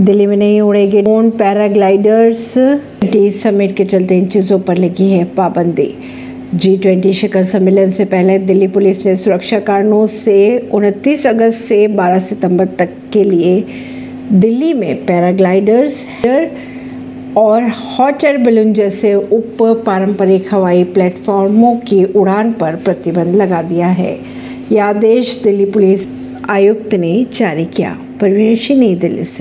दिल्ली में नहीं उड़ेगी। ड्रोन, पैराग्लाइडर्स टी समिट के चलते इन चीज़ों पर लगी है पाबंदी। जी ट्वेंटी शिखर सम्मेलन से पहले दिल्ली पुलिस ने सुरक्षा कारणों से 29 अगस्त से 12 सितंबर तक के लिए दिल्ली में पैराग्लाइडर्स और हॉट एयर बलून जैसे उप पारंपरिक हवाई प्लेटफॉर्मों की उड़ान पर प्रतिबंध लगा दिया है। यह आदेश दिल्ली पुलिस आयुक्त ने जारी किया। परवीन नई दिल्ली से।